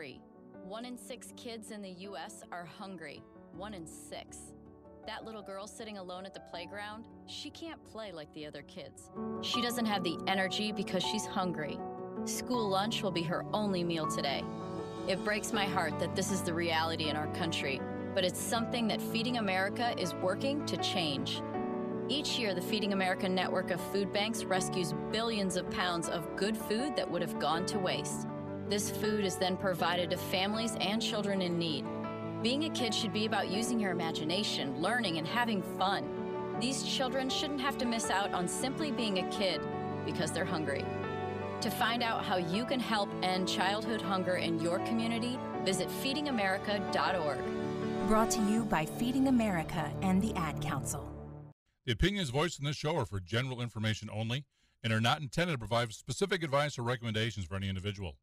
free. One in six kids in the U.S. are hungry. One in six. That little girl sitting alone at the playground, she can't play like the other kids. She doesn't have the energy because she's hungry. School lunch will be her only meal today. It breaks my heart that this is the reality in our country, but it's something that Feeding America is working to change. Each year, the Feeding America network of food banks rescues billions of pounds of good food that would have gone to waste. This food is then provided to families and children in need. Being a kid should be about using your imagination, learning, and having fun. These children shouldn't have to miss out on simply being a kid because they're hungry. To find out how you can help end childhood hunger in your community, visit feedingamerica.org. Brought to you by Feeding America and the Ad Council. The opinions voiced in this show are for general information only and are not intended to provide specific advice or recommendations for any individual.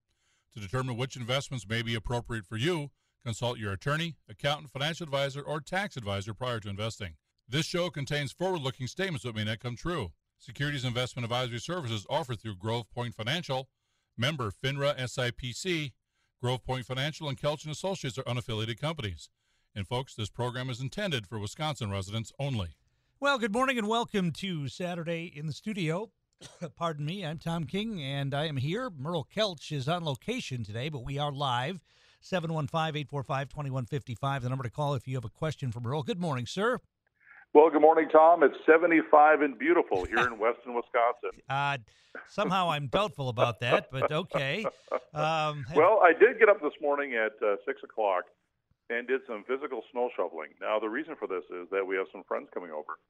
To determine which investments may be appropriate for you, consult your attorney, accountant, financial advisor, or tax advisor prior to investing. This show contains forward looking statements that may not come true. Securities investment advisory services offered through Grove Point Financial, member FINRA SIPC. Grove Point Financial and Kelch and Associates are unaffiliated companies. And folks, this program is intended for Wisconsin residents only. Well, good morning and welcome to Saturday in the studio. Pardon me, I'm Tom King and I am here. Merle Kelch is on location today, but we are live. 715 845 2155, the number to call if you have a question for Merle. Good morning, sir. Well, good morning, Tom. It's 75 and beautiful here in Weston, Wisconsin. Uh, somehow I'm doubtful about that, but okay. Um, well, I did get up this morning at uh, 6 o'clock and did some physical snow shoveling. Now, the reason for this is that we have some friends coming over.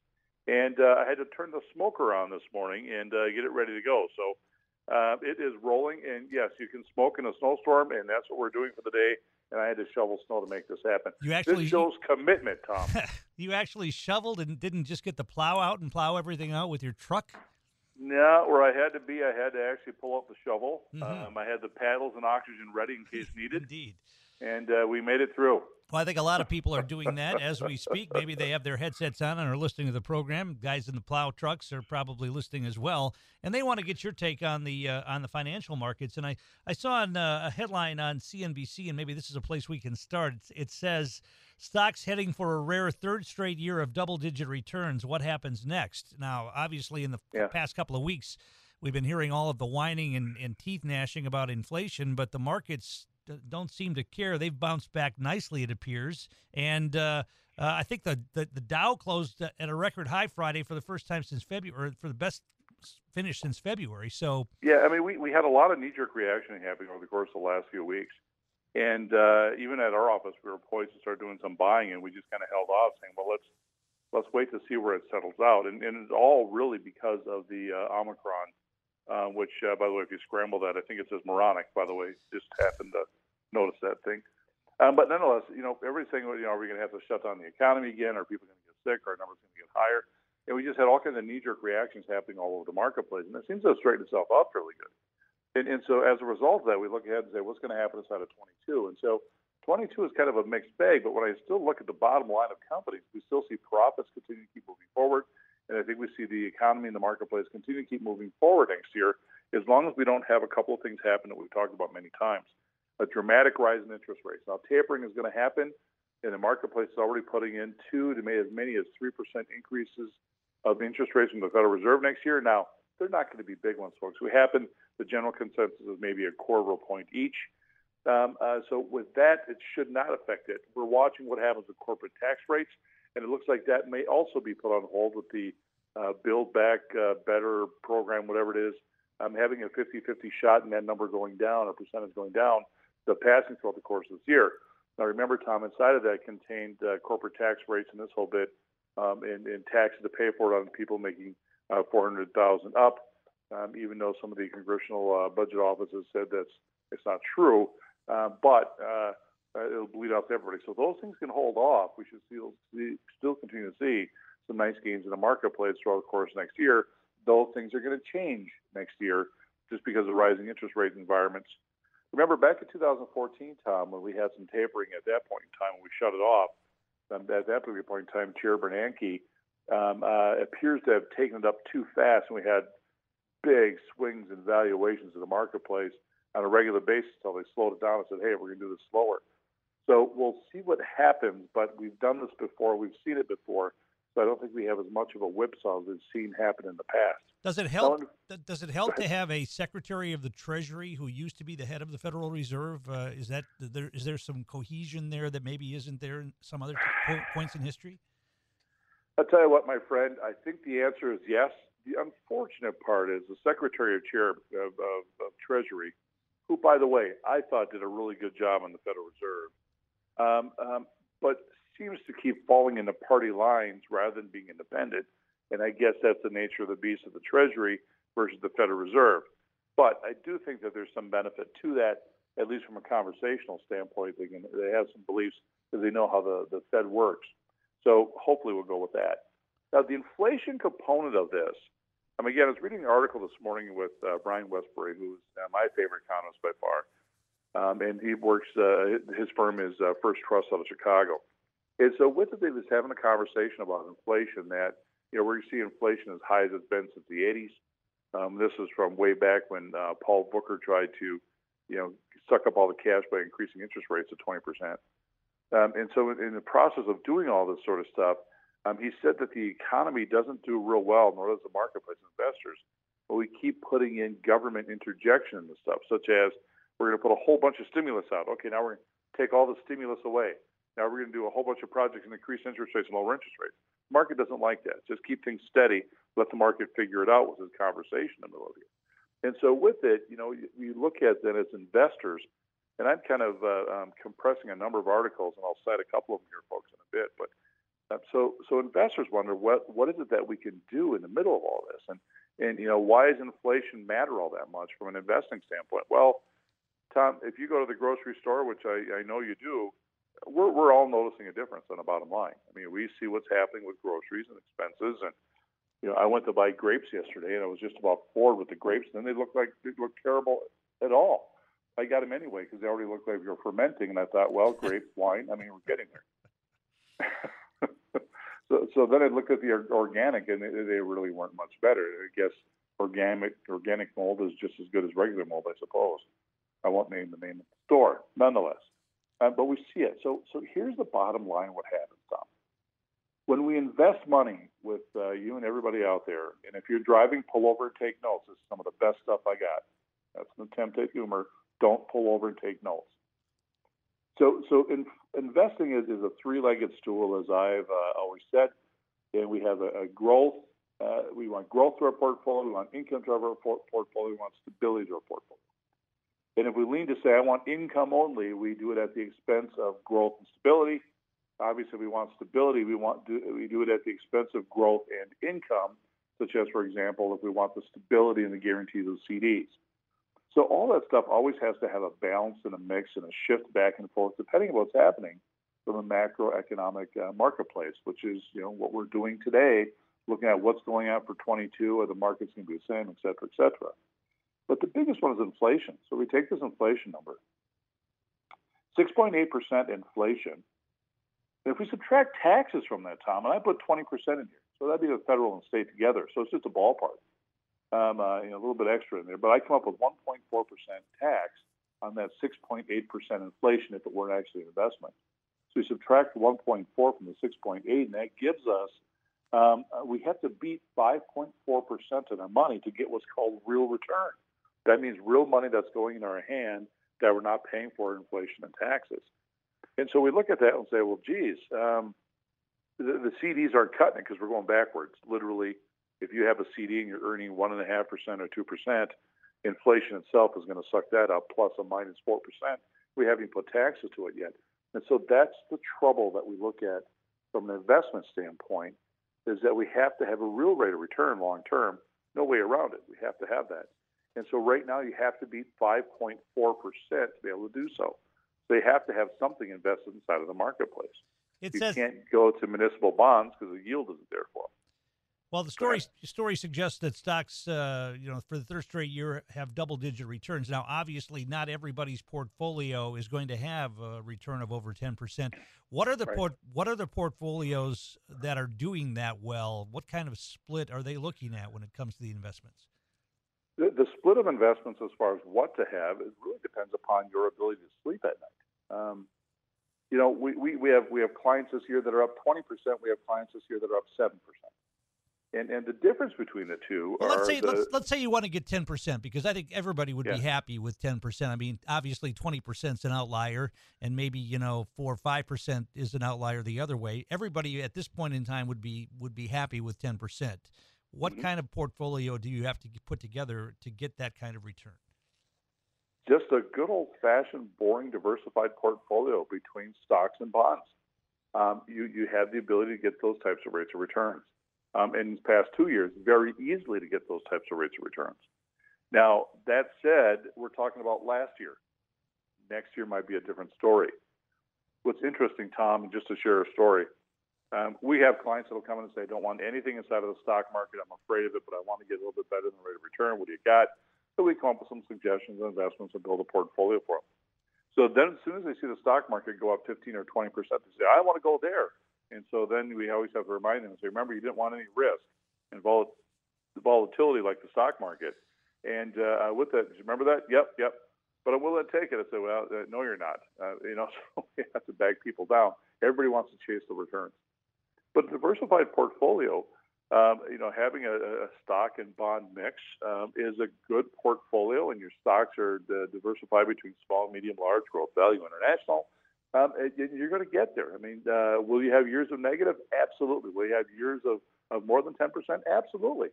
And uh, I had to turn the smoker on this morning and uh, get it ready to go. So uh, it is rolling. And yes, you can smoke in a snowstorm, and that's what we're doing for the day and I had to shovel snow to make this happen. You actually this shows commitment, Tom. you actually shoveled and didn't just get the plow out and plow everything out with your truck. No, where I had to be, I had to actually pull up the shovel. Mm-hmm. Um, I had the paddles and oxygen ready in case needed. Indeed. And uh, we made it through. Well, I think a lot of people are doing that as we speak. Maybe they have their headsets on and are listening to the program. Guys in the plow trucks are probably listening as well, and they want to get your take on the uh, on the financial markets. And I I saw an, uh, a headline on CNBC, and maybe this is a place we can start. It, it says stocks heading for a rare third straight year of double digit returns. What happens next? Now, obviously, in the yeah. past couple of weeks, we've been hearing all of the whining and, and teeth gnashing about inflation, but the markets don't seem to care. They've bounced back nicely, it appears, and uh, uh, I think the, the, the Dow closed at a record high Friday for the first time since February, or for the best finish since February. So yeah, I mean, we we had a lot of knee jerk reaction happening over the course of the last few weeks, and uh, even at our office, we were poised to start doing some buying, and we just kind of held off, saying, well, let's let's wait to see where it settles out, and, and it's all really because of the uh, Omicron uh, which, uh, by the way, if you scramble that, I think it says moronic, by the way. Just happened to notice that thing. Um, but nonetheless, you know, everybody's saying, you know, are we going to have to shut down the economy again? Are people going to get sick? Are numbers going to get higher? And we just had all kinds of knee-jerk reactions happening all over the marketplace, and it seems to have straightened itself out fairly good. And, and so as a result of that, we look ahead and say, what's going to happen inside of 22? And so 22 is kind of a mixed bag, but when I still look at the bottom line of companies, we still see profits continue to keep moving forward. And I think we see the economy and the marketplace continue to keep moving forward next year, as long as we don't have a couple of things happen that we've talked about many times a dramatic rise in interest rates. Now, tapering is going to happen, and the marketplace is already putting in two to maybe as many as 3% increases of interest rates from the Federal Reserve next year. Now, they're not going to be big ones, folks. We happen, the general consensus is maybe a quarter of a point each. Um, uh, so, with that, it should not affect it. We're watching what happens with corporate tax rates, and it looks like that may also be put on hold with the uh, Build Back uh, Better program, whatever it is. I'm having a 50 50 shot and that number going down or percentage going down the passing throughout the course of this year. Now, remember, Tom, inside of that contained uh, corporate tax rates and this whole bit um, and, and, taxes to pay for it on people making uh, 400,000 up. Um, even though some of the congressional uh, budget offices said that's it's not true, uh, but uh, it'll bleed out to everybody. So those things can hold off. We should still see, still continue to see some nice gains in the marketplace throughout the course next year. Those things are going to change next year just because of rising interest rate environments Remember back in 2014, Tom, when we had some tapering at that point in time, when we shut it off, um, at that point in time, Chair Bernanke um, uh, appears to have taken it up too fast, and we had big swings in valuations of the marketplace. on a regular basis until they slowed it down and said, hey, we're going to do this slower. So we'll see what happens, but we've done this before, we've seen it before. So I don't think we have as much of a whipsaw as we've seen happen in the past. Does it help? does it help to have a Secretary of the Treasury who used to be the head of the Federal Reserve? Uh, is that there? Is there some cohesion there that maybe isn't there in some other t- points in history? I'll tell you what, my friend. I think the answer is yes. The unfortunate part is the Secretary of Chair of, of, of Treasury, who, by the way, I thought did a really good job on the Federal Reserve, um, um, but seems to keep falling into party lines rather than being independent. And I guess that's the nature of the beast of the Treasury versus the Federal Reserve. But I do think that there's some benefit to that, at least from a conversational standpoint. They can they have some beliefs because they know how the, the Fed works. So hopefully we'll go with that. Now the inflation component of this, mean, again, I was reading an article this morning with uh, Brian Wesbury, who's uh, my favorite economist by far, um, and he works. Uh, his firm is uh, First Trust out of Chicago. And so with it, they was having a conversation about inflation that you know, where you see inflation as high as it's been since the 80s. Um, this is from way back when uh, Paul Volcker tried to, you know, suck up all the cash by increasing interest rates to 20%. Um, and so, in, the process of doing all this sort of stuff, um, he said that the economy doesn't do real well, nor does the marketplace investors. But we keep putting in government interjection in the stuff, such as we're going to put a whole bunch of stimulus out. Okay, now we're going to take all the stimulus away. Now we're going to do a whole bunch of projects and increase interest rates and lower interest rates. Market doesn't like that. Just keep things steady. Let the market figure it out with his conversation in the middle of it. And so with it, you know, you, you look at that as investors, and I'm kind of uh, um, compressing a number of articles, and I'll cite a couple of them here, folks, in a bit. But uh, so so investors wonder what what is it that we can do in the middle of all this, and and you know why does inflation matter all that much from an investing standpoint? Well, Tom, if you go to the grocery store, which I, I know you do, we're, we're all noticing a difference on the bottom line. I mean, we see what's happening with groceries and expenses. And, you know, I went to buy grapes yesterday and I was just about bored with the grapes. And then they looked like they looked terrible at all. I got them anyway because they already looked like they were fermenting. And I thought, well, grape, wine, I mean, we're getting there. so, so then I looked at the organic and they, they really weren't much better. I guess organic organic mold is just as good as regular mold, I suppose. I won't name the name of the store. Nonetheless, uh, but we see it. So, so here's the bottom line: what happens, Tom? When we invest money with uh, you and everybody out there, and if you're driving, pull over and take notes. This is some of the best stuff I got. That's an attempt at humor. Don't pull over and take notes. So, so in, investing is, is, a three-legged stool, as I've uh, always said, and we have a, a growth. Uh, we want growth to our portfolio. We want income to our portfolio. We want stability to our portfolio. And if we lean to say, I want income only, we do it at the expense of growth and stability. Obviously, we want stability. We want do, we do it at the expense of growth and income, such as, for example, if we want the stability and the guarantees of CDs. So all that stuff always has to have a balance and a mix and a shift back and forth, depending on what's happening from a macroeconomic uh, marketplace, which is you know what we're doing today, looking at what's going on for 22, are the market's going to be the same, et cetera, et cetera. But the biggest one is inflation. So we take this inflation number 6.8% inflation. If we subtract taxes from that, Tom, and I put 20% in here, so that'd be the federal and state together. So it's just a ballpark, um, uh, you know, a little bit extra in there. But I come up with 1.4% tax on that 6.8% inflation if it weren't actually an investment. So we subtract 1.4 from the 6.8, and that gives us um, uh, we have to beat 5.4% of our money to get what's called real return. That means real money that's going in our hand that we're not paying for inflation and taxes. And so we look at that and say, well, geez, um, the, the, CDs aren't cutting it because we're going backwards. Literally, if you have a CD and you're earning one and a half percent or two percent, inflation itself is going to suck that up plus a minus four percent. We haven't put taxes to it yet, and so that's the trouble that we look at from an investment standpoint is that we have to have a real rate of return long term. No way around it. We have to have that. And so right now you have to beat 5.4% to be able to do so. So you have to have something invested inside of the marketplace. It you says, can't go to municipal bonds because the yield isn't there for them. Well, the story story suggests that stocks, uh, you know, for the third straight year have double digit returns. Now, obviously, not everybody's portfolio is going to have a return of over ten percent. What are the right. port, what are the portfolios that are doing that well? What kind of split are they looking at when it comes to the investments? Split of investments as far as what to have, it really depends upon your ability to sleep at night. Um, you know, we, we, we have we have clients this year that are up 20%. We have clients this year that are up 7%. And, and the difference between the two well, are let's say the, let's, let's say you want to get 10% because I think everybody would be happy with 10%. I mean, obviously 20% is an outlier and maybe, you know, 4 or 5% is an outlier the other way. Everybody at this point in time would be would be happy with 10%. What Mhm. kind of portfolio do you have to put together to get that kind of return? just a good old fashioned, boring, diversified portfolio between stocks and bonds. Um, you, you have the ability to get those types of rates of returns. Um, in the past two years, very easily to get those types of rates of returns. Now, that said, we're talking about last year. Next year might be a different story. What's interesting, Tom, just to share a story, um, we have clients that will come in and say, I don't want anything inside of the stock market. I'm afraid of it, but I want to get a little bit better than rate of return. What do you got? So we come up with some suggestions and investments and build a portfolio for them. So then, as soon as they see the stock market go up 15 or 20 percent, they say, "I want to go there." And so then we always have to remind them say, "Remember, you didn't want any risk and vol- volatility like the stock market." And uh, with that, remember that? Yep, yep. But I'm willing to take it. I said, "Well, uh, no, you're not." Uh, you know, so we have to bag people down. Everybody wants to chase the returns, but a diversified portfolio um, you know, having a, a stock and bond mix um, is a good portfolio, and your stocks are uh, diversified between small, medium, large, growth, value, international. Um, you're going to get there. I mean, uh, will you have years of negative? Absolutely. Will you have years of, of more than 10%? Absolutely.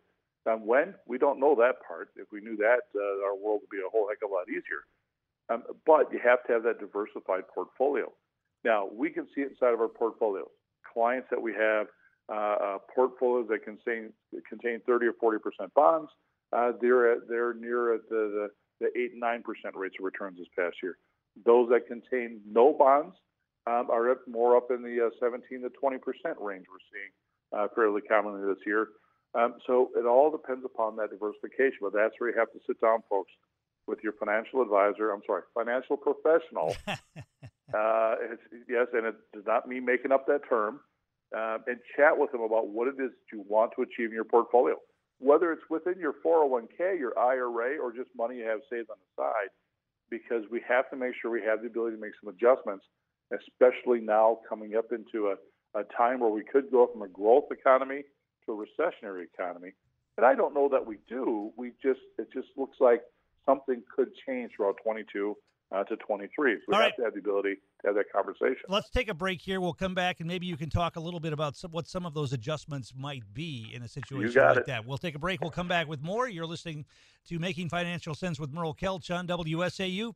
Um, when? We don't know that part. If we knew that, uh, our world would be a whole heck of a lot easier. Um, but you have to have that diversified portfolio. Now, we can see it inside of our portfolios. Clients that we have uh, uh, portfolios that contain contain 30 or 40 percent bonds. Uh, they're at, they're near at the, the, the eight nine percent rates of returns this past year. Those that contain no bonds um, are more up in the uh, 17 to 20 percent range. We're seeing uh, fairly commonly this year. Um, so it all depends upon that diversification, but that's where you have to sit down, folks, with your financial advisor. I'm sorry, financial professional. uh, yes, and it does not mean making up that term um, and chat with them about what it is that you want to achieve in your portfolio, whether it's within your 401k, your IRA, or just money you have saved on the side, because we have to make sure we have the ability to make some adjustments, especially now coming up into a, a time where we could go from a growth economy to a recessionary economy. And I don't know that we do. We just it just looks like something could change throughout 22 uh, to 23. So we All have right. to have the ability to have that conversation. Let's take a break here. We'll come back and maybe you can talk a little bit about some, what some of those adjustments might be in a situation like it. that. We'll take a break. We'll come back with more. You're listening to Making Financial Sense with Merle Kelch on WSAU.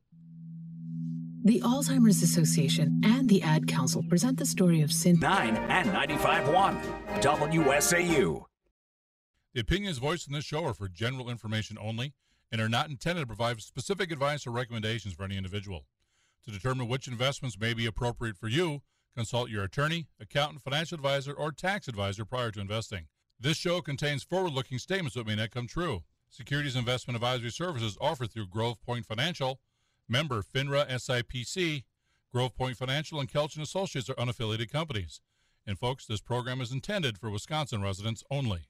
The Alzheimer's Association and the Ad Council present the story of Cynthia. 9 and 95.1 WSAU. The opinions voiced in this show are for general information only and are not intended to provide specific advice or recommendations for any individual. To determine which investments may be appropriate for you, consult your attorney, accountant, financial advisor, or tax advisor prior to investing. This show contains forward looking statements that may not come true. Securities investment advisory services offered through Grove Point Financial, member FINRA SIPC. Grove Point Financial and Kelch and Associates are unaffiliated companies. And folks, this program is intended for Wisconsin residents only.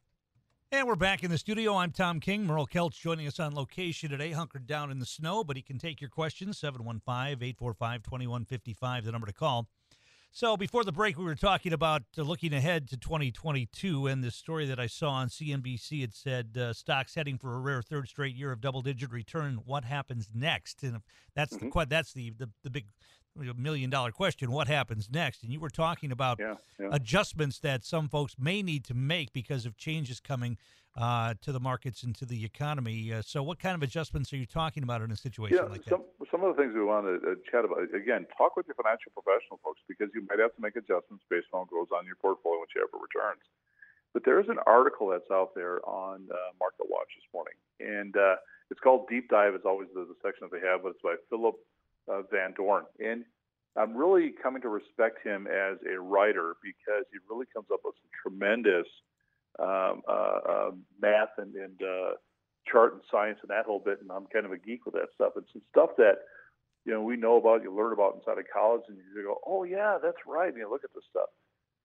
And we're back in the studio. I'm Tom King. Merle Kelch joining us on location today, hunkered down in the snow, but he can take your questions 715 845 2155, the number to call. So before the break, we were talking about uh, looking ahead to 2022, and the story that I saw on CNBC it said uh, stocks heading for a rare third straight year of double-digit return. What happens next? And that's the that's the, the the big million dollar question. What happens next? And you were talking about Yeah, yeah. adjustments that some folks may need to make because of changes coming uh, to the markets and to the economy. Uh, so, what kind of adjustments are you talking about in a situation Yeah, like that? some some of the things we want to uh, chat about again. Talk with your financial professional folks because you might have to make adjustments based on what goes on in your portfolio and whichever returns. But there is an article that's out there on uh, Market Watch this morning, and uh, it's called Deep Dive. It's always the, the section that they have, but it's by Philip uh, Van Doorn, and I'm really coming to respect him as a writer because he really comes up with some tremendous um, uh, uh, math and, and uh, chart and science and that whole bit, and I'm kind of a geek with that stuff. It's some stuff that you know we know about, you learn about inside of college, and you go, "Oh yeah, that's right." And You look at this stuff.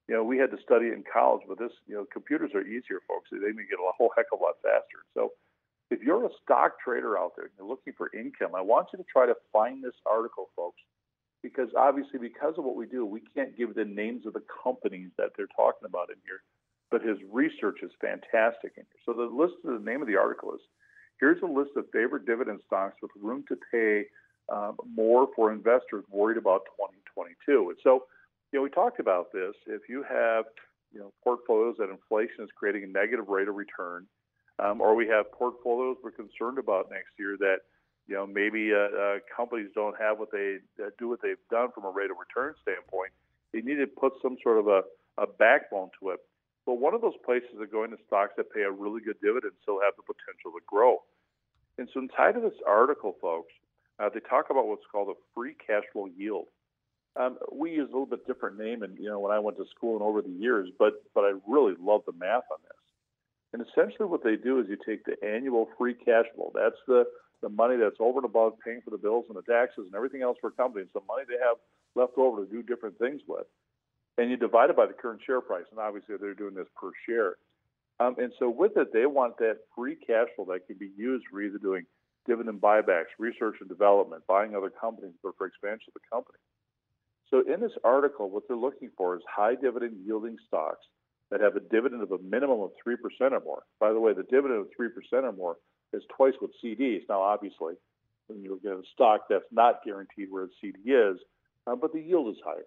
You know, we had to study it in college, but this, you know, computers are easier, folks. They make it a whole heck of a lot faster. So, If you're a stock trader out there and you're looking for income, I want you to try to find this article, folks, because obviously, because of what we do, we can't give the names of the companies that they're talking about in here. But his research is fantastic in here. So the list, of the name of the article is here's a list of favorite dividend stocks with room to pay um, more for investors worried about 2022. And so, you know, we talked about this. If you have, you know, portfolios that inflation is creating a negative rate of return, um, or we have portfolios we're concerned about next year that, you know, maybe uh, uh, companies don't have what they uh, do what they've done from a rate of return standpoint. They need to put some sort of a, a backbone to it. But one of those places are going to stocks that pay a really good dividend still have the potential to grow. And so inside of this article, folks, uh, they talk about what's called a free cash flow yield. Um, we use a little bit different name, and you know when I went to school and over the years, but but I really love the math on this. And essentially, what they do is you take the annual free cash flow. That's the the money that's over and above paying for the bills and the taxes and everything else for companies. The money they have left over to do different things with, and you divide it by the current share price. And obviously, they're doing this per share. Um, and so with it, they want that free cash flow that can be used for either doing dividend buybacks, research and development, buying other companies, or for expansion of the company. So in this article, what they're looking for is high dividend yielding stocks that have a dividend of a minimum of 3% or more. By the way, the dividend of 3% or more is twice what CD is. Now, obviously, when you get a stock that's not guaranteed where the CD is, uh, but the yield is higher.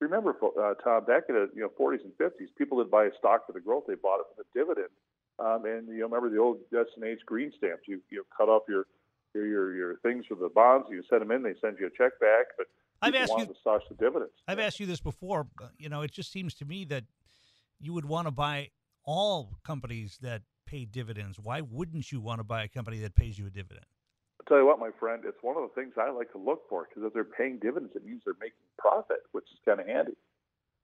Remember, uh, Tom, back in the you know 40s and 50s, people didn't buy a stock for the growth; they bought it for the dividend. Um, and you know, remember the old S&H green stamps? You you cut off your your your, things for the bonds, you send them in, they send you a check back. But I've asked you stocks the dividends. I've asked you this before. You know, it just seems to me that you would want to buy all companies that pay dividends. Why wouldn't you want to buy a company that pays you a dividend? I'll tell you what, my friend, it's one of the things I like to look for because if they're paying dividends, it means they're making profit, which is kind of handy.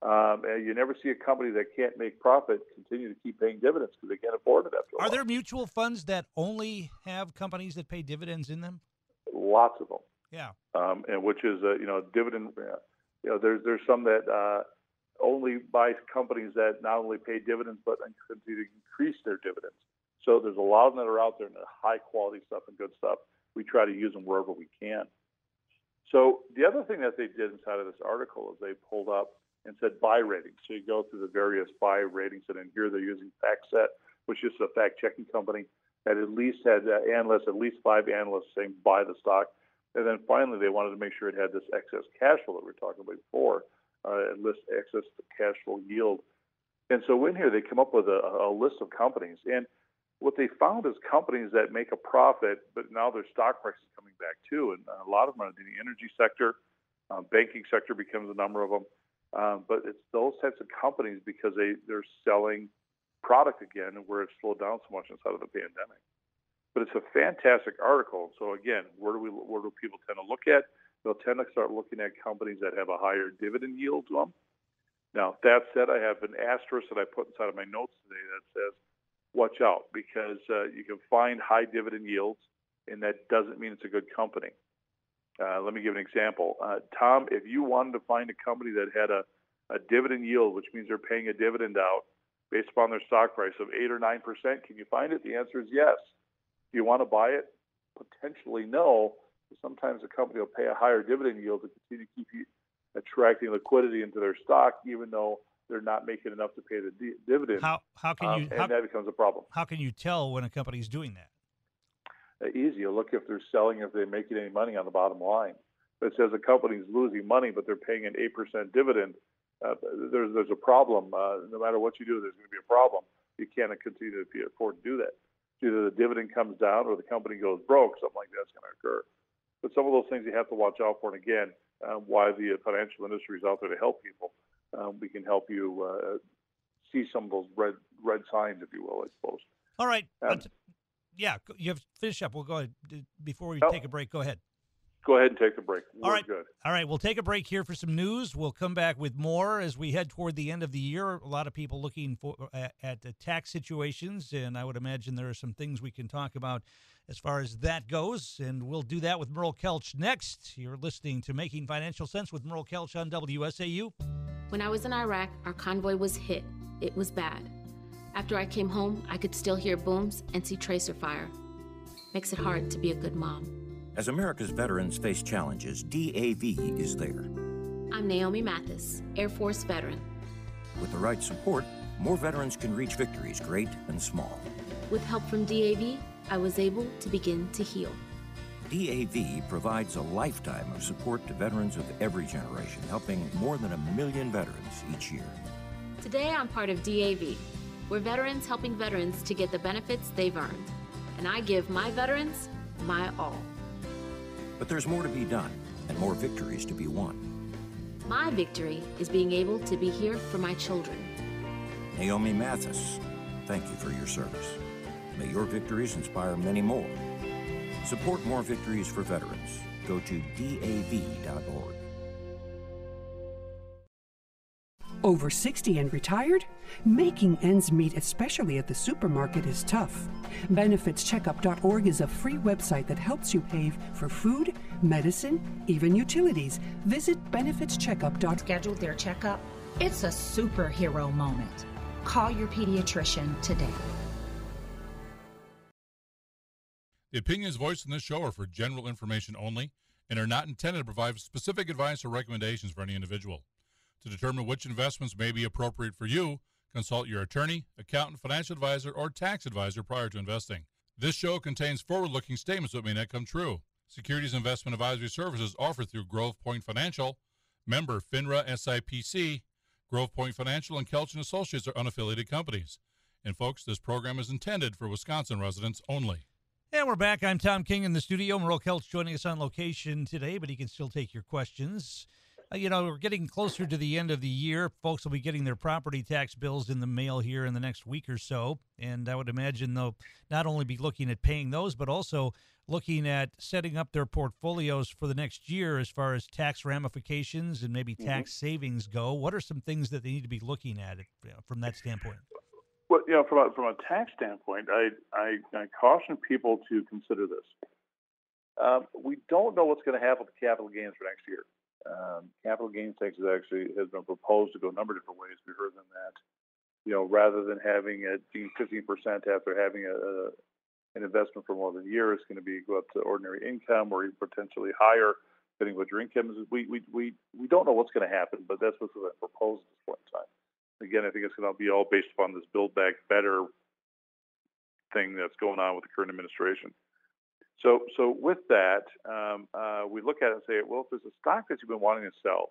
Um, and you never see a company that can't make profit continue to keep paying dividends because they can't afford it after. Are there mutual funds that only have companies that pay dividends in them? Lots of them. Yeah. Um, and which is a you know dividend. Uh, you know, there's there's some that uh, only buy companies that not only pay dividends but continue to increase their dividends. So there's a lot of them that are out there and high quality stuff and good stuff. We try to use them wherever we can. So the other thing that they did inside of this article is they pulled up and said buy ratings. So you go through the various buy ratings, and in here they're using FactSet, which is a fact checking company that at least had uh, analysts, at least five analysts saying buy the stock. And then finally, they wanted to make sure it had this excess cash flow that we were talking about before, uh, list excess cash flow yield. And so in here, they come up with a, a list of companies. And what they found is companies that make a profit, but now their stock price is coming back too. And a lot of them are in the energy sector, um, banking sector becomes a number of them. Um, but it's those types of companies because they they're selling product again where it's slowed down so much inside of the pandemic. But it's a fantastic article. So again, where do we where do people tend to look at? They'll tend to start looking at companies that have a higher dividend yield to them. Now that said, I have an asterisk that I put inside of my notes today that says, "Watch out," because uh, you can find high dividend yields, and that doesn't mean it's a good company. Uh, let me give an example. Uh, Tom, if you wanted to find a company that had a, a dividend yield, which means they're paying a dividend out based upon their stock price of 8 or 9%, can you find it? The answer is yes. Do you want to buy it? Potentially no. Sometimes a company will pay a higher dividend yield to continue to keep you attracting liquidity into their stock, even though they're not making enough to pay the di- dividend. How, how can you, um, and how, that becomes a problem. how can you tell when a company's doing that? Uh, easy. You look if they're selling, if they're making any money on the bottom line. If it says a company's losing money, but they're paying an eight percent dividend. Uh, there's there's a problem. Uh, no matter what you do, there's going to be a problem. You can't continue to afford to do that. Either the dividend comes down or the company goes broke. Something like that's going to occur. But some of those things you have to watch out for. And again, uh, why the financial industry is out there to help people. Um, we can help you uh, see some of those red red signs, if you will, I suppose. All right. Um, yeah, you have to finish up. We'll go ahead. Before we Oh. take a break, go ahead. Go ahead and take the break. All We're right. good. All right, we'll take a break here for some news. We'll come back with more as we head toward the end of the year. A lot of people looking for at, at the tax situations, and I would imagine there are some things we can talk about as far as that goes. And we'll do that with Merle Kelch next. You're listening to Making Financial Sense with Merle Kelch on WSAU. When I was in Iraq, our convoy was hit. It was bad. After I came home, I could still hear booms and see tracer fire. makes it hard to be a good mom. As America's veterans face challenges, DAV is there. I'm Naomi Mathis, Air Force veteran. With the right support, more veterans can reach victories, great and small. With help from DAV, I was able to begin to heal. DAV provides a lifetime of support to veterans of every generation, helping more than a million veterans each year. Today, I'm part of DAV. We're veterans helping veterans to get the benefits they've earned. And I give my veterans my all. But there's more to be done and more victories to be won. My victory is being able to be here for my children. Naomi Mathis, thank you for your service. May your victories inspire many more. Support more victories for veterans. Go to DAV.org. Over 60 and retired? Making ends meet, especially at the supermarket, is tough. BenefitsCheckup.org is a free website that helps you pay for food, medicine, even utilities. Visit BenefitsCheckup.org. Schedule their checkup. It's a superhero moment. Call your pediatrician today. The opinions voiced in this show are for general information only and are not intended to provide specific advice or recommendations for any individual. To determine which investments may be appropriate for you, consult your attorney, accountant, financial advisor, or tax advisor prior to investing. This show contains forward looking statements that may not come true. Securities investment advisory services offered through Grove Point Financial, member FINRA SIPC. Grove Point Financial and Kelch and Associates are unaffiliated companies. And folks, this program is intended for Wisconsin residents only. And we're back. I'm Tom King in the studio. Merle Kelch joining us on location today, but he can still take your questions. Uh, you know, we're getting closer to the end of the year. Folks will be getting their property tax bills in the mail here in the next week or so. And I would imagine they'll not only be looking at paying those, but also looking at setting up their portfolios for the next year as far as tax ramifications and maybe tax mm-hmm. savings go. What are some things that they need to be looking at you know, from that standpoint? Well, you know, from a, from a tax standpoint, I, I, I caution people to consider this. Um, we don't know what's going to happen with capital gains for next year. Um, capital gains tax is actually has been proposed to go a number of different ways. We heard them that, you know, rather than having being 15% after having a, a, an investment for more than a year, it's going to be go up to ordinary income or even potentially higher, depending what your income is. We we we we don't know what's going to happen, but that's what's been proposed at this point in time again, I think it's going to be all based upon this Build Back Better thing that's going on with the current administration. So, so with that, um, uh, we look at it and say, well, if there's a stock that you've been wanting to sell,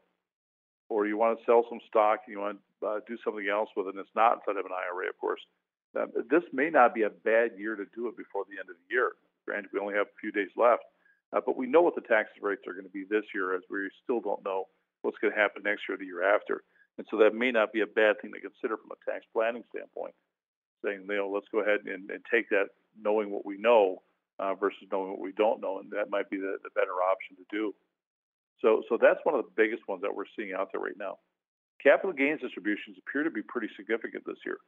or you want to sell some stock and you want to uh, do something else with it, and it's not inside of an IRA, of course, um, this may not be a bad year to do it before the end of the year. Granted, we only have a few days left, uh, but we know what the tax rates are going to be this year, as we still don't know what's going to happen next year or the year after. And so that may not be a bad thing to consider from a tax planning standpoint, saying, you know, let's go ahead and, and take that knowing what we know uh, versus knowing what we don't know. And that might be the, the better option to do. So, so that's one of the biggest ones that we're seeing out there right now. Capital gains distributions appear to be pretty significant this year.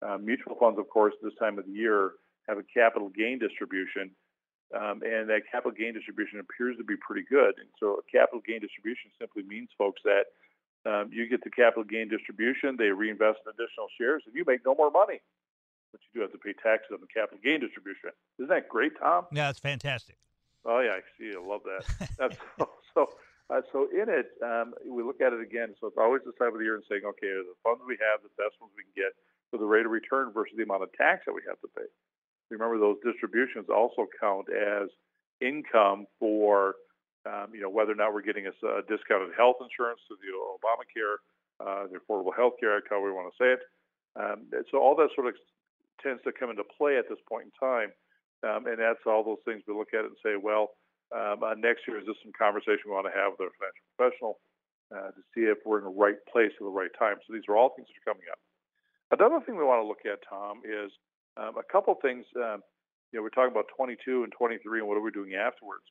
Uh, mutual funds, of course, this time of the year have a capital gain distribution, um, and that capital gain distribution appears to be pretty good. And so, a capital gain distribution simply means, folks, that um, you get the capital gain distribution, they reinvest in additional shares, and you make no more money. But you do have to pay taxes on the capital gain distribution. Isn't that great, Tom? Yeah, it's fantastic. Oh yeah, I see. I love that. That's so. So, uh, so in it, um, we look at it again. So it's always this time of the year and saying, okay, are the funds we have the best ones we can get for the rate of return versus the amount of tax that we have to pay. Remember, those distributions also count as income for um, you know, whether or not we're getting a, a discounted health insurance through the Obamacare, uh, the Affordable Health Care Act, however we want to say it. Um, so all that sort of tends to come into play at this point in time. Um, and that's all those things we look at and say, well, um, uh, next year, is this some conversation we want to have with our financial professional uh, to see if we're in the right place at the right time? So these are all things that are coming up. Another thing we want to look at, Tom, is um, a couple things. Um, you know, we're talking about 22 and 23 and what are we doing afterwards.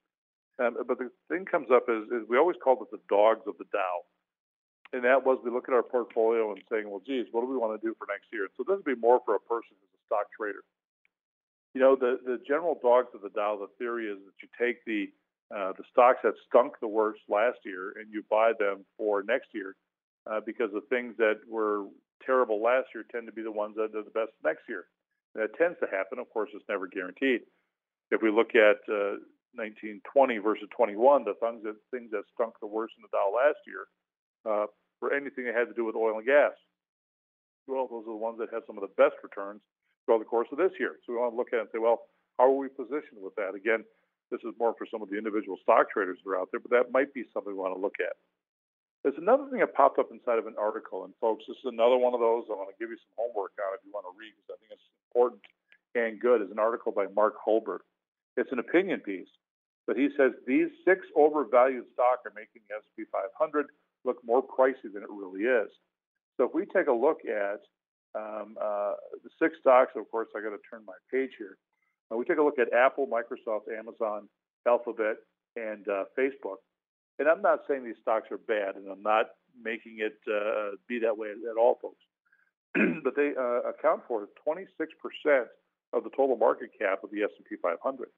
Um, but the thing comes up is, is we always called it the dogs of the Dow. And that was we look at our portfolio and saying, well, geez, what do we want to do for next year? So this would be more for a person who's a stock trader. You know, the, the general dogs of the Dow, the theory is that you take the uh, the stocks that stunk the worst last year and you buy them for next year uh, because the things that were terrible last year tend to be the ones that are the best next year. And that tends to happen. Of course, it's never guaranteed. If we look at uh, 1920 versus 21, the things that things that stunk the worst in the Dow last year uh, for anything that had to do with oil and gas. Well, those are the ones that had some of the best returns throughout the course of this year. So we want to look at it and say, well, how are we positioned with that? Again, this is more for some of the individual stock traders that are out there, but that might be something we want to look at. There's another thing that popped up inside of an article, and folks, this is another one of those I want to give you some homework on if you want to read because I think it's important and good. Is an article by Mark Hulbert. It's an opinion piece, but he says these six overvalued stock are making the S&P 500 look more pricey than it really is. So if we take a look at um, uh, the six stocks, of course, I got to turn my page here. Uh, we take a look at Apple, Microsoft, Amazon, Alphabet, and uh, Facebook. And I'm not saying these stocks are bad, and I'm not making it uh, be that way at all, folks. but they uh, account for 26% of the total market cap of the S&P 500.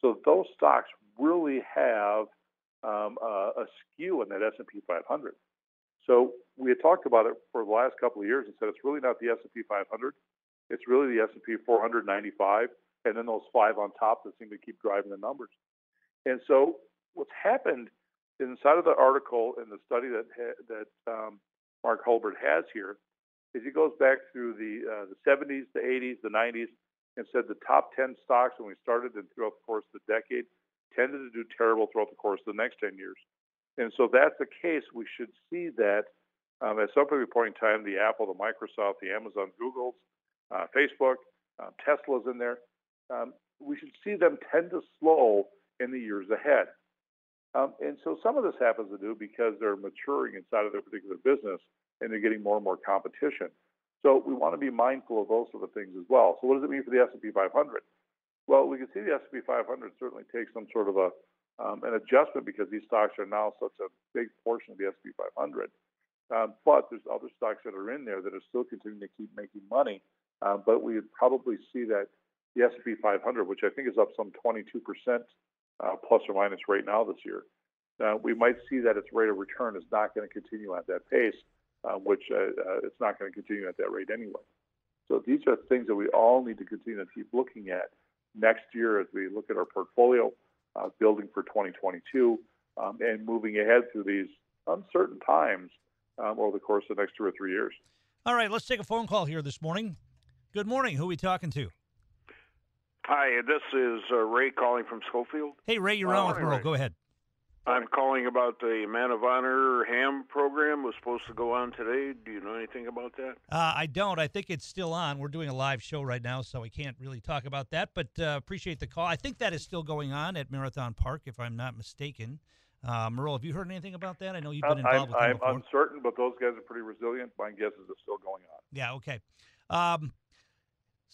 So those stocks really have um, uh, a skew in that S&P 500. So we had talked about it for the last couple of years and said it's really not the S&P 500. It's really the S&P 495, and then those five on top that seem to keep driving the numbers. And so what's happened inside of the article and the study that that um, Mark Hulbert has here is he goes back through the uh, the 70s, the 80s, the 90s, and said the top 10 stocks when we started and throughout the course of the decade tended to do terrible throughout the course of the next 10 years. And so that's the case. We should see that um, at some point in time, the Apple, the Microsoft, the Amazon, Google's, uh, Facebook, uh, Tesla's in there. Um, we should see them tend to slow in the years ahead. Um, and so some of this happens to do because they're maturing inside of their particular business and they're getting more and more competition. So we want to be mindful of those sort of things as well. So what does it mean for the S&P 500? Well, we can see the S&P 500 certainly takes some sort of a um, an adjustment because these stocks are now such a big portion of the S&P 500. Um, but there's other stocks that are in there that are still continuing to keep making money. Um, but we would probably see that the S&P 500, which I think is up some 22 percent uh, plus or minus right now this year, uh, we might see that its rate of return is not going to continue at that pace, uh, which uh, uh, it's not going to continue at that rate anyway. So these are things that we all need to continue to keep looking at next year as we look at our portfolio, uh, building for 2022, um, and moving ahead through these uncertain times um, over the course of the next two or three years. All right, let's take a phone call here this morning. Good morning. Who are we talking to? Hi, this is uh, Ray calling from Schofield. Hey, Ray, you're on with Merle. Go ahead. I'm calling about the Man of Honor ham program was supposed to go on today. Do you know anything about that? Uh, I don't. I think it's still on. We're doing a live show right now, so we can't really talk about that. But uh, appreciate the call. I think that is still going on at Marathon Park, if I'm not mistaken. Uh, Merle, have you heard anything about that? I know you've been involved I'm, with them I'm uncertain, but those guys are pretty resilient. My guess is it's still going on. Yeah, okay. Um,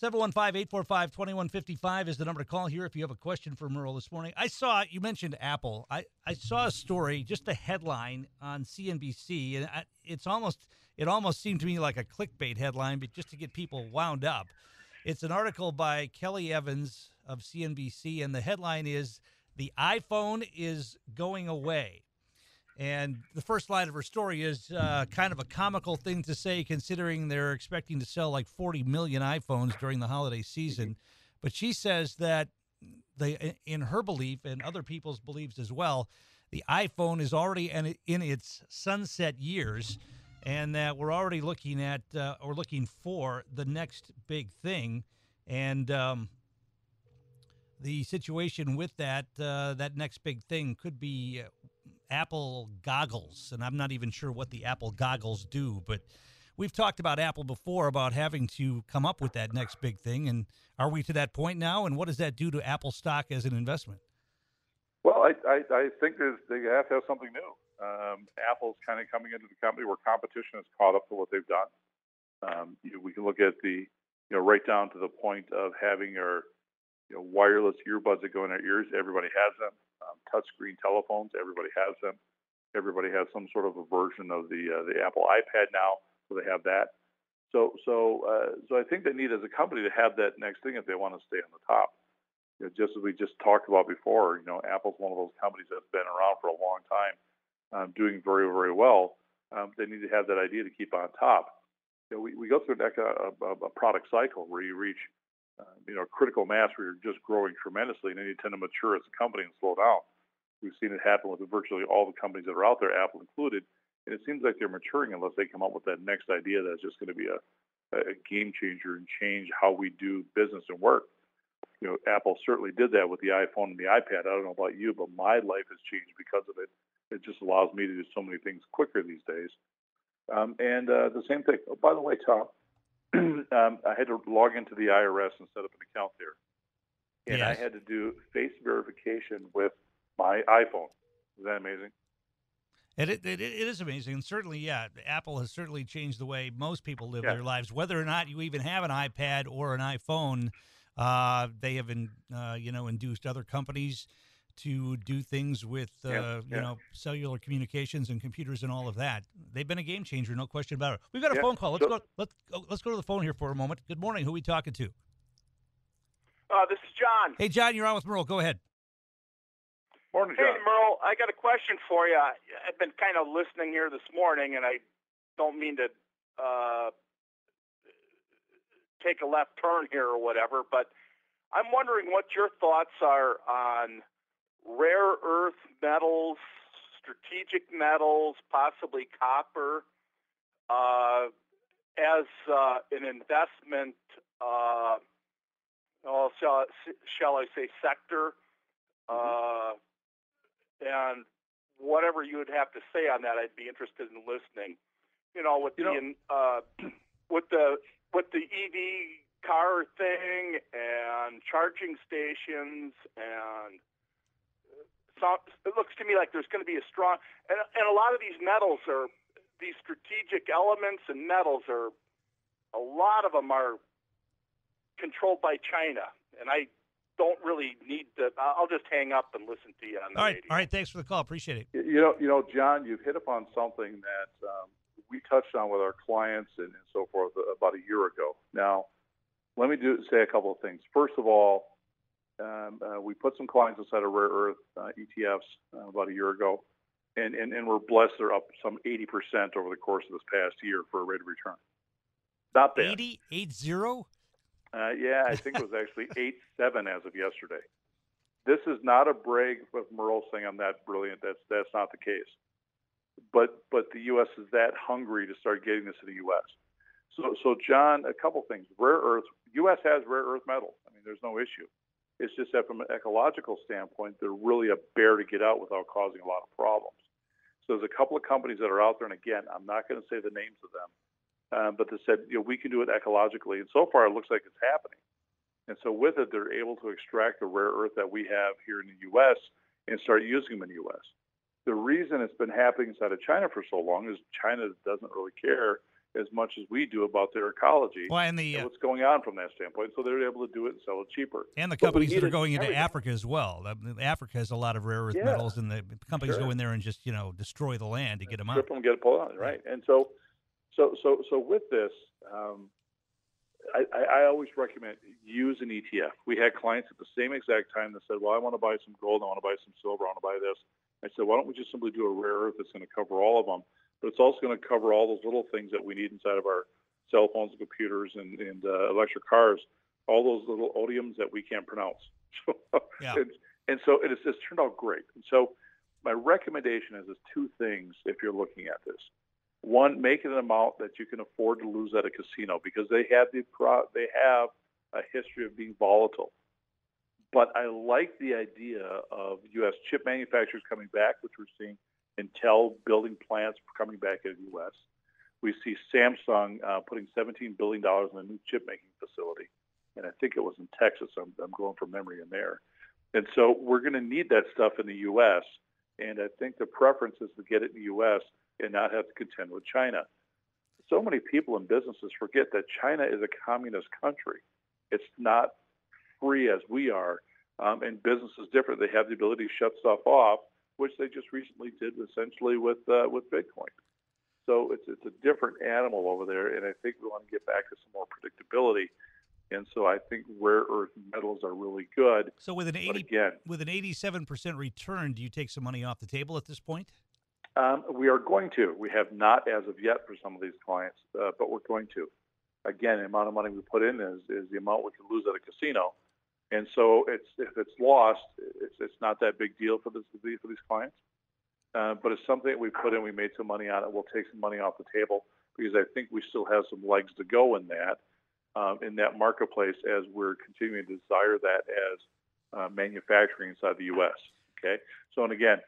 715-845-2155 is the number to call here if you have a question for Merle this morning. I saw, you mentioned Apple. I, I saw a story, just a headline on CNBC, and I, it's almost, it almost seemed to me like a clickbait headline, but just to get people wound up. It's an article by Kelly Evans of CNBC, and the headline is, The iPhone is Going Away. And the first line of her story is uh, kind of a comical thing to say, considering they're expecting to sell like 40 million iPhones during the holiday season. But she says that they, in her belief and other people's beliefs as well, the iPhone is already in, its sunset years, and that we're already looking at uh, or looking for the next big thing. And um, the situation with that uh, that next big thing could be uh, Apple goggles, and I'm not even sure what the Apple goggles do, but we've talked about Apple before about having to come up with that next big thing. And are we to that point now? And what does that do to Apple stock as an investment? Well, I, I, I think they have to have something new. Um, Apple's kind of coming into the company where competition has caught up to what they've done. Um, you we can look at the, you know, right down to the point of having our, you know, wireless earbuds that go in our ears. Everybody has them um, touchscreen telephones. Everybody has them. Everybody has some sort of a version of the uh, the Apple iPad now, so they have that. So so uh, so I think they need as a company to have that next thing if they want to stay on the top. You know, just as we just talked about before, you know, Apple's one of those companies that's been around for a long time, um, doing very very well. Um, they need to have that idea to keep on top. You know, we, we go through an, a, a, a product cycle where you reach uh, you know critical mass where you're just growing tremendously, and then you tend to mature as a company and slow down. We've seen it happen with virtually all the companies that are out there, Apple included, and it seems like they're maturing unless they come up with that next idea that's just going to be a, a game changer and change how we do business and work. You know, Apple certainly did that with the iPhone and the iPad. I don't know about you, but my life has changed because of it. It just allows me to do so many things quicker these days. Um, and uh, the same thing. Oh, by the way, Tom, um, I had to log into the IRS and set up an account there, and Yes. I had to do face verification with my iPhone. Is that amazing? It, it, it, is amazing. And certainly, yeah, Apple has certainly changed the way most people live Yeah. their lives. Whether or not you even have an iPad or an iPhone, uh, they have, in, uh, you know, induced other companies to do things with, uh, Yeah, you know, cellular communications and computers and all of that. They've been a game changer, no question about it. We've got a Yeah, phone call. Let's so- go. Let's go, let's go to the phone here for a moment. Good morning. Who are we talking to? Uh, this is John. Hey, John, you're on with Merle. Go ahead. Morning, Hey, Merle, I got a question for you. I've been kind of listening here this morning, and I don't mean to uh, take a left turn here or whatever, but I'm wondering what your thoughts are on rare earth metals, strategic metals, possibly copper, uh, as uh, an investment, uh, oh, shall, shall I say, sector. Uh, and whatever you would have to say on that, I'd be interested in listening. You know, with You the uh, with the with the EV car thing and charging stations and so it looks to me like there's going to be a strong and, and a lot of these metals are these strategic elements and metals are a lot of them are controlled by China and I don't really need to I'll just hang up and listen to you on the All right. radio. All right. Thanks for the call. Appreciate it. You know, you know, John, you've hit upon something that um, we touched on with our clients and, and so forth about a year ago. Now, let me do say a couple of things. First of all, um, uh, we put some clients inside of rare earth uh, ETFs uh, about a year ago, and, and, and we're blessed they're up some 80% over the course of this past year for a rate of return. Not bad. 80, 80? Uh, yeah, I think it was actually eight seven as of yesterday. This is not a brag of Merle saying I'm that brilliant. That's that's not the case. But but the U.S. is that hungry to start getting this in the U.S. So so John, a couple things. Rare earth. U.S. has rare earth metals. I mean, there's no issue. It's just that from an ecological standpoint, they're really a bear to get out without causing a lot of problems. So there's a couple of companies that are out there, and again, I'm not going to say the names of them, um, but they said you know we can do it ecologically, and so far it looks like it's happening. And so with it, they're able to extract the rare earth that we have here in the U.S. and start using them in the U.S. The reason it's been happening inside of China for so long is China doesn't really care as much as we do about their ecology Well, and the, uh, what's going on from that standpoint. So they're able to do it and sell it cheaper. And the But companies that are going into everywhere. Africa as well. Africa has a lot of rare earth Yeah, metals, and the companies sure. go in there and just you know destroy the land to get them out. strip them, get it pulled out, right? And so, so, so, so with this, um, I, I, I always recommend use an ETF. We had clients at the same exact time that said, "Well, I want to buy some gold, I want to buy some silver, I want to buy this." I said, "Why don't we just simply do a rare earth that's going to cover all of them, but it's also going to cover all those little things that we need inside of our cell phones and computers and, and uh, electric cars, all those little odiums that we can't pronounce." Yeah. and, and so it has just turned out great. And so my recommendation is, is two things if you're looking at this. One, make it an amount that you can afford to lose at a casino because they have the pro- they have a history of being volatile. But I like the idea of U.S. chip manufacturers coming back, which we're seeing Intel building plants coming back in the U.S. We see Samsung uh, putting $17 billion in a new chip making facility, and I think it was in Texas. I'm, I'm going from memory in there. And so we're going to need that stuff in the U.S. And I think the preference is to get it in the U.S. and not have to contend with China. So many people and businesses forget that China is a communist country. It's not free as we are, um, and business is different. They have the ability to shut stuff off, which they just recently did essentially with uh, with Bitcoin. So it's it's a different animal over there, and I think we want to get back to some more predictability. And so I think rare earth metals are really good. So with an eighty again, with an eighty-seven percent return, do you take some money off the table at this point? Um, we are going to. We have not as of yet for some of these clients, uh, but we're going to. again, the amount of money we put in is, is the amount we can lose at a casino. And so it's if it's lost, it's it's not that big deal for for these clients. Uh, but it's something that we put in. We made some money on it. We'll take some money off the table because I think we still have some legs to go in that um, in that marketplace as we're continuing to desire that as uh, manufacturing inside the U.S. Okay. So and again,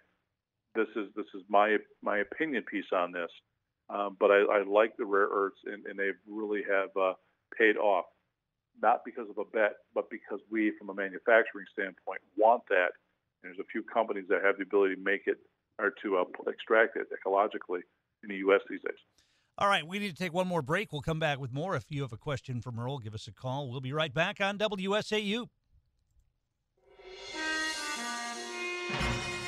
this is this is my my opinion piece on this, um, but I, I, like the rare earths and, and they really have uh, paid off, not because of a bet, but because we, from a manufacturing standpoint, want that. And there's a few companies that have the ability to make it or to uh, extract it ecologically in the U.S. these days. All right, we need to take one more break. We'll come back with more. If you have a question for Merle, give us a call. We'll be right back on WSAU.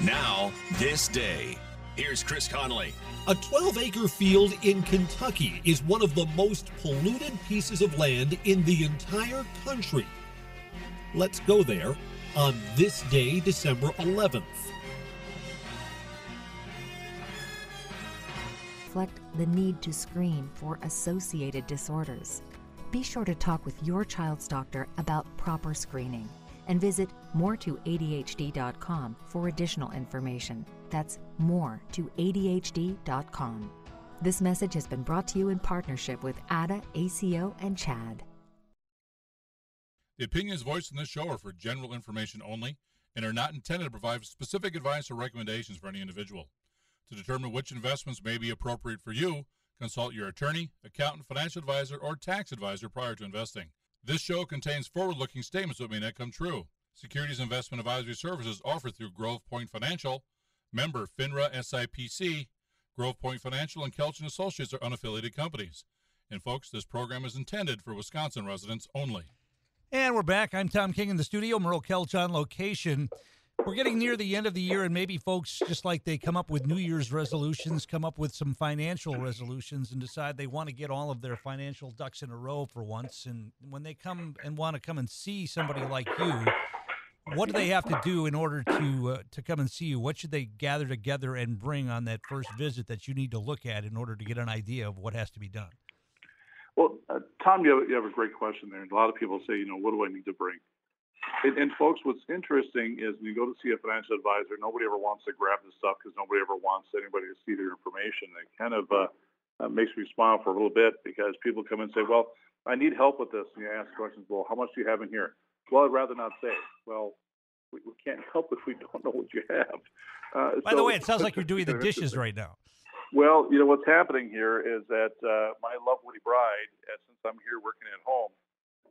Now, this day. Here's Chris Conley. A 12 acre field in Kentucky is one of the most polluted pieces of land in the entire country. Let's go there on this day, December 11th. reflect the need to screen for associated disorders. Be sure to talk with your child's doctor about proper screening and visit more2adhd.com for additional information. That's more to ADHD.com. This message has been brought to you in partnership with ADA, ACO, and CHADD. The opinions voiced in this show are for general information only and are not intended to provide specific advice or recommendations for any individual. To determine which investments may be appropriate for you, consult your attorney, accountant, financial advisor, or tax advisor prior to investing. This show contains forward looking statements that may not come true. Securities investment advisory services offered through Grove Point Financial, member FINRA SIPC. Grove Point Financial and Kelch Associates are unaffiliated companies. And folks, this program is intended for Wisconsin residents only. And we're back. I'm Tom King in the studio. Merle Kelch on location. We're getting near the end of the year, and maybe folks, just like they come up with New Year's resolutions, come up with some financial resolutions and decide they want to get all of their financial ducks in a row for once. And when they come and want to come and see somebody like you, what do they have to do in order to uh, to come and see you? What should they gather together and bring on that first visit that you need to look at in order to get an idea of what has to be done? Well, uh, Tom, you have, you have a great question there. And a lot of people say, you know, what do I need to bring? And, and, folks, what's interesting is when you go to see a financial advisor, nobody ever wants to grab the stuff because nobody ever wants anybody to see their information. It kind of uh, uh, makes me smile for a little bit because people come and say, "Well, I need help with this," and you ask questions. Well, how much do you have in here? Well, I'd rather not say. Well, we, we can't help if we don't know what you have. Uh, By so, the way, it sounds like you're doing the dishes right now. Well, you know what's happening here is that uh, my lovely bride, uh, since I'm here working at home,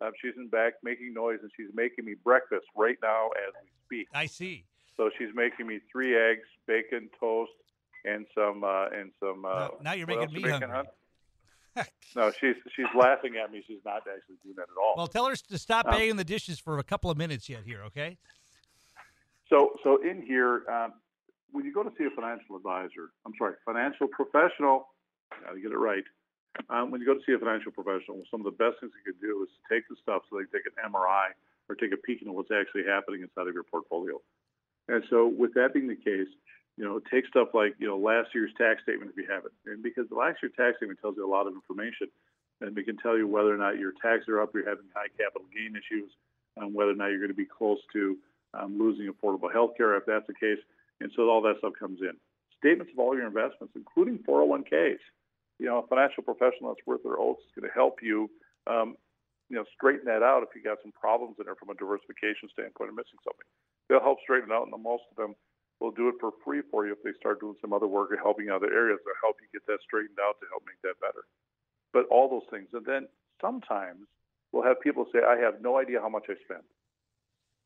um, she's in back making noise and she's making me breakfast right now as we speak. I see. So she's making me three eggs, bacon, toast, and some uh, and some. Uh, now, now you're making me hungry. No, she's she's laughing at me. She's not actually doing that at all. Well, tell her to stop um, banging the dishes for a couple of minutes yet here, okay? So so in here, um, when you go to see a financial advisor, I'm sorry, financial professional, got to get it right. Um, when you go to see a financial professional, some of the best things you can do is to take the stuff so they can take an MRI or take a peek into what's actually happening inside of your portfolio. And so, with that being the case, you know, take stuff like you know last year's tax statement if you have it, and because the last year's tax statement tells you a lot of information, and we can tell you whether or not your taxes are up, you're having high capital gain issues, um, whether or not you're going to be close to um, losing affordable health care if that's the case, and so all that stuff comes in. Statements of all your investments, including 401ks you know, a financial professional that's worth their oats is going to help you, um, you know, straighten that out if you got some problems in there from a diversification standpoint or missing something. They'll help straighten it out, and most of them will do it for free for you if they start doing some other work or helping other areas to help you get that straightened out to help make that better. But all those things, and then sometimes we'll have people say, "I have no idea how much I spend,"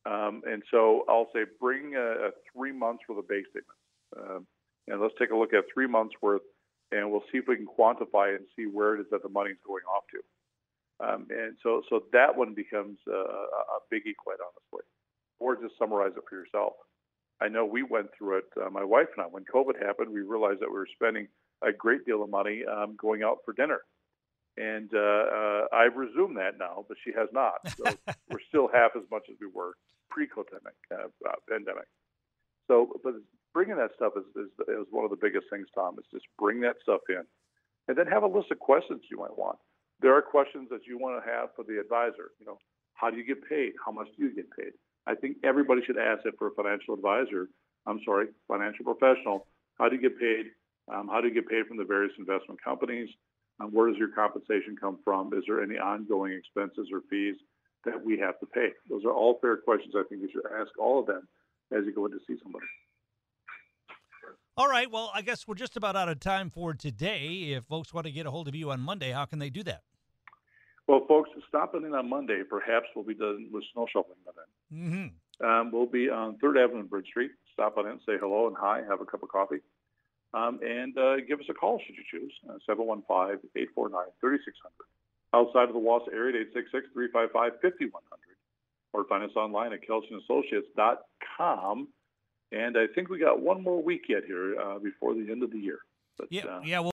um, and so I'll say, "Bring a, a three months worth of bank statements, um, and let's take a look at three months worth." and we'll see if we can quantify and see where it is that the money's going off to. Um, and so, so that one becomes a, a biggie, quite honestly. Or just summarize it for yourself. I know we went through it, uh, my wife and I, when COVID happened, we realized that we were spending a great deal of money um, going out for dinner. And uh, uh, I've resumed that now, but she has not. So we're still half as much as we were pre-pandemic. Uh, pandemic. So, but bringing that stuff is, is, is one of the biggest things, Tom, is just bring that stuff in. And then have a list of questions you might want. there are questions that you want to have for the advisor. You know, how do you get paid? How much do you get paid? I think everybody should ask it for a financial advisor. I'm sorry, financial professional. How do you get paid? Um, how do you get paid from the various investment companies? Um, where does your compensation come from? Is there any ongoing expenses or fees that we have to pay? Those are all fair questions. I think you should ask all of them as you go in to see somebody. All right. Well, I guess we're just about out of time for today. If folks want to get a hold of you on Monday, how can they do that? Well, folks, stopping in on Monday. Perhaps we'll be done with snow shoveling by then. Mm-hmm. Um, we'll be on Third Avenue and Bridge Street. Stop on in, say hello and hi, have a cup of coffee, um, and uh, give us a call should you choose. Uh, 715-849-3600. Outside of the Wausau area, 866-355-5100. Or find us online at kelsonassociates.com. And I think we got one more week yet here uh, before the end of the year. But, Yeah, uh, yeah. Well,